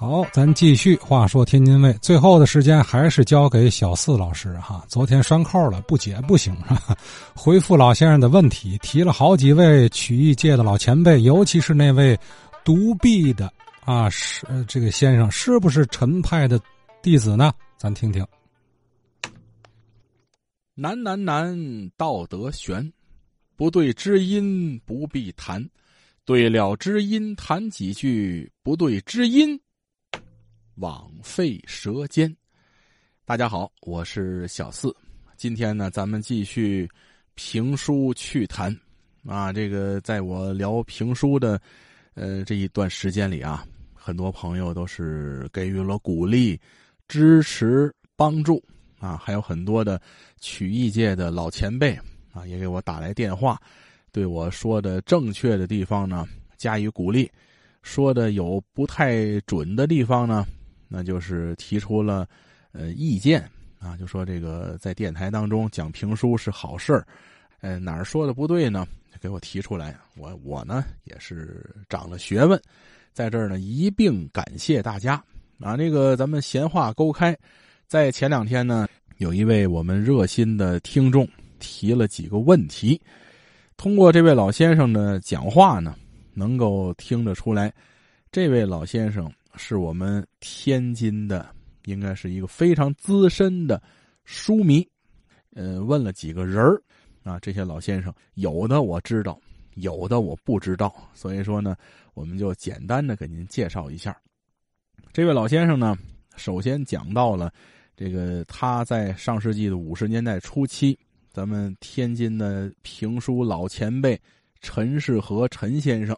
好，咱继续。话说天津卫，最后的时间还是交给小四老师哈。昨天拴扣了，不解不行哈。回复老先生的问题，提了好几位曲艺界的老前辈，尤其是那位独臂的啊，是这个先生是不是陈派的弟子呢？咱听听。难难难，道德悬，不对知音不必谈，对了知音谈几句，不对知音。枉费舌尖。大家好，我是小四。今天呢，咱们继续评书趣谈啊。这个在我聊评书的呃这一段时间里啊，很多朋友都是给予了鼓励、支持、帮助啊，还有很多的曲艺界的老前辈啊，也给我打来电话，对我说的正确的地方呢加以鼓励，说的有不太准的地方呢。那就是提出了，呃，意见啊，就说这个在电台当中讲评书是好事儿，呃，哪儿说的不对呢？给我提出来，我我呢也是长了学问，在这儿呢一并感谢大家啊。那个咱们闲话勾开，在前两天呢，有一位我们热心的听众提了几个问题，通过这位老先生的讲话呢，能够听得出来，这位老先生。是我们天津的，应该是一个非常资深的书迷。呃，问了几个人儿啊，这些老先生有的我知道，有的我不知道。所以说呢，我们就简单的给您介绍一下。这位老先生呢，首先讲到了这个他在上世纪的五十年代初期，咱们天津的评书老前辈陈世和陈先生。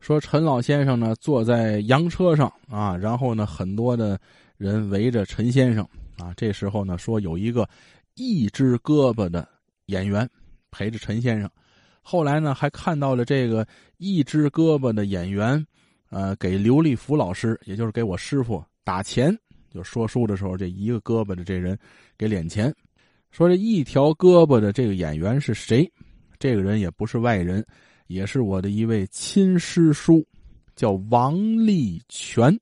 说陈老先生呢坐在洋车上啊，然后呢很多的人围着陈先生啊。这时候呢说有一个一只胳膊的演员陪着陈先生。后来呢还看到了这个一只胳膊的演员，呃，给刘立福老师，也就是给我师傅打钱，就说书的时候这一个胳膊的这人给敛钱。说这一条胳膊的这个演员是谁？这个人也不是外人。也是我的一位亲师叔，叫王立全。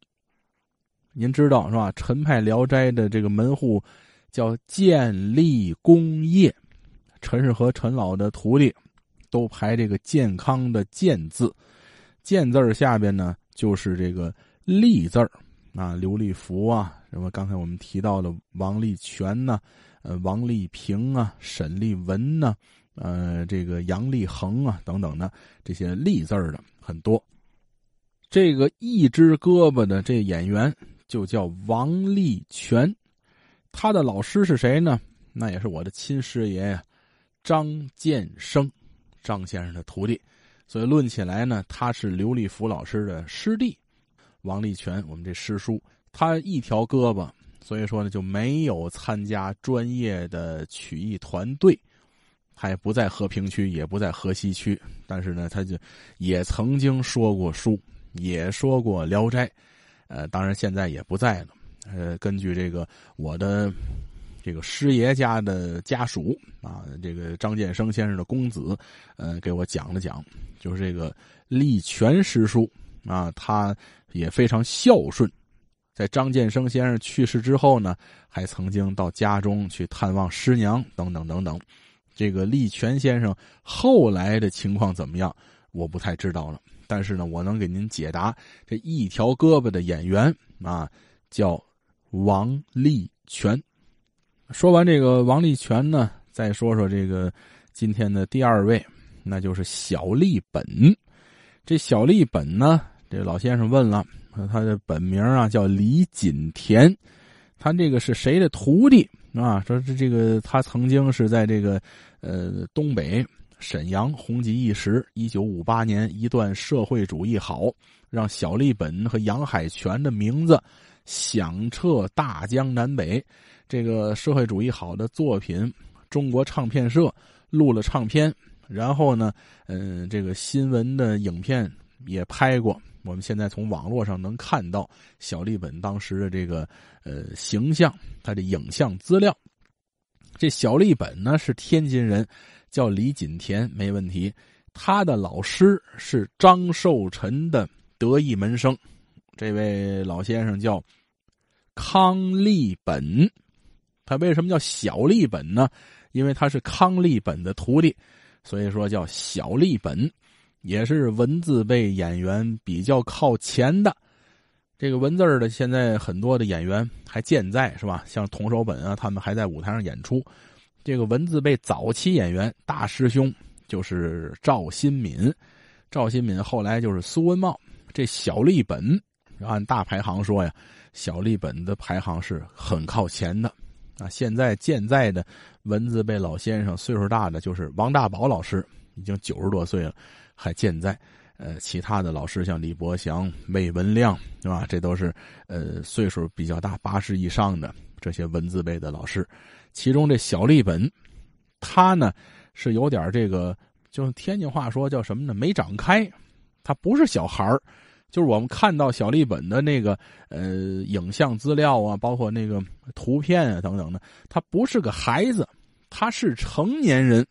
您知道是吧？陈派《聊斋》的这个门户叫建立功业，陈氏和陈老的徒弟都排这个健康的“健”字，“健”字下边呢就是这个“立”字啊，刘立福啊，什么刚才我们提到的王立全呢，呃，王立平啊，沈立文呢。呃，这个杨立恒啊，等等的这些立字的很多。这个一只胳膊的这演员就叫王立全，他的老师是谁呢？那也是我的亲师爷呀，张建生，张先生的徒弟。所以论起来呢，他是刘立福老师的师弟。王立全，我们这师叔，他一条胳膊，所以说呢就没有参加专业的曲艺团队。他也不在和平区，也不在河西区，但是呢，他就也曾经说过书，也说过《聊斋》，呃，当然现在也不在了。呃，根据这个我的这个师爷家的家属啊，这个张建生先生的公子，呃，给我讲了讲，就是这个立全师叔啊，他也非常孝顺，在张建生先生去世之后呢，还曾经到家中去探望师娘，等等等等。这个立全先生后来的情况怎么样？我不太知道了。但是呢，我能给您解答：这一条胳膊的演员啊，叫王立全。说完这个王立全呢，再说说这个今天的第二位，那就是小立本。这小立本呢，这老先生问了，他的本名啊叫李锦田，他这个是谁的徒弟？啊，说这这个他曾经是在这个，呃，东北沈阳红极一时。一九五八年，一段社会主义好，让小立本和杨海泉的名字响彻大江南北。这个社会主义好的作品，中国唱片社录了唱片，然后呢，嗯，这个新闻的影片也拍过。我们现在从网络上能看到小立本当时的这个呃形象，他的影像资料。这小立本呢是天津人，叫李锦田，没问题。他的老师是张寿臣的得意门生，这位老先生叫康立本，他为什么叫小立本呢？因为他是康立本的徒弟，所以说叫小立本，也是文字辈演员比较靠前的。这个文字的现在很多的演员还健在，是吧？像童守本啊，他们还在舞台上演出。这个文字辈早期演员大师兄就是赵新敏，赵新敏后来就是苏文茂。这小立本按大排行说呀，小立本的排行是很靠前的啊。现在健在的文字辈老先生，岁数大的就是王大宝老师，已经九十多岁了，还健在。呃，其他的老师像李伯祥、魏文亮，是吧？这都是呃岁数比较大、八十以上的这些文字辈的老师。其中这小立本，他呢是有点这个，就天津话说叫什么呢？没长开。他不是小孩儿，就是我们看到小立本的那个呃影像资料啊，包括那个图片啊等等的，他不是个孩子，他是成年人。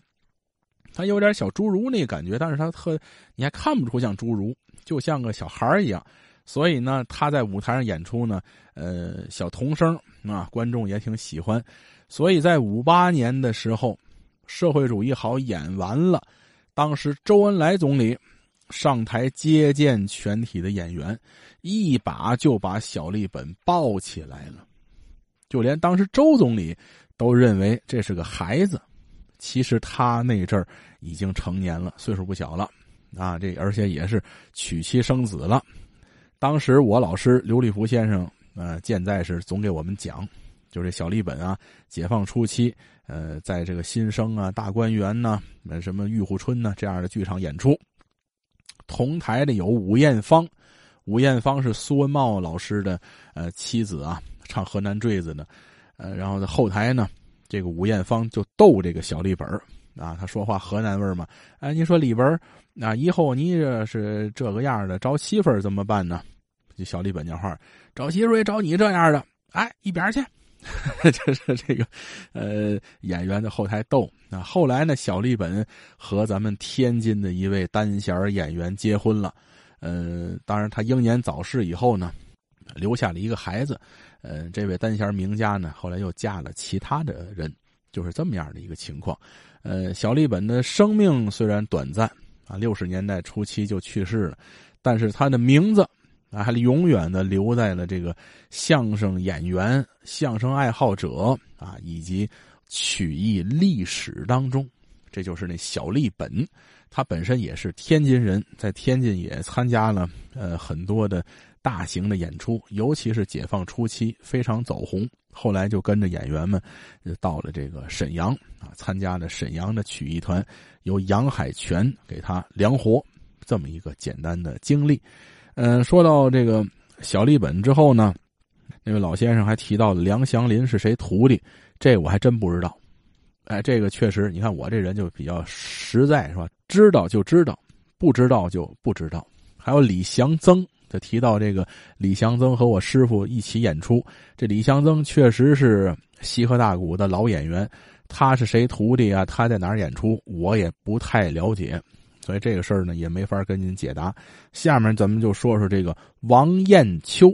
他有点小侏儒那感觉，但是他特你还看不出像侏儒，就像个小孩一样。所以呢，他在舞台上演出呢，呃，小童声啊，观众也挺喜欢。所以在五八年的时候，社会主义好演完了，当时周恩来总理上台接见全体的演员，一把就把小立本抱起来了，就连当时周总理都认为这是个孩子。其实他那阵儿已经成年了，岁数不小了，啊，这而且也是娶妻生子了。当时我老师刘立福先生，呃，健在是总给我们讲，就这小立本啊，解放初期，呃，在这个新生啊、大观园呐、什么玉户春呐这样的剧场演出。同台的有吴艳芳，吴艳芳是苏文茂老师的呃妻子啊，唱河南坠子的，呃，然后在后台呢。这个吴艳芳就逗这个小立本啊，他说话河南味嘛。哎，你说立本啊，以后你这是这个样的，找媳妇怎么办呢？这小立本讲话，找媳妇也找你这样的，哎，一边去。这是这个，呃，演员的后台逗啊。后来呢，小立本和咱们天津的一位单弦演员结婚了。呃，当然他英年早逝以后呢，留下了一个孩子。呃，这位单弦名家呢，后来又嫁了其他的人，就是这么样的一个情况。呃，小立本的生命虽然短暂啊，六十年代初期就去世了，但是他的名字啊，还永远的留在了这个相声演员、相声爱好者啊以及曲艺历史当中。这就是那小立本，他本身也是天津人，在天津也参加了呃很多的。大型的演出，尤其是解放初期非常走红。后来就跟着演员们，到了这个沈阳啊，参加了沈阳的曲艺团，由杨海泉给他量活，这么一个简单的经历。嗯，说到这个小立本之后呢，那位老先生还提到了梁祥林是谁徒弟，这我还真不知道。哎，这个确实，你看我这人就比较实在，是吧？知道就知道，不知道就不知道。还有李祥曾。就提到这个李祥增和我师傅一起演出，这李祥增确实是西河大鼓的老演员，他是谁徒弟啊？他在哪儿演出？我也不太了解，所以这个事儿呢也没法跟您解答。下面咱们就说说这个王艳秋。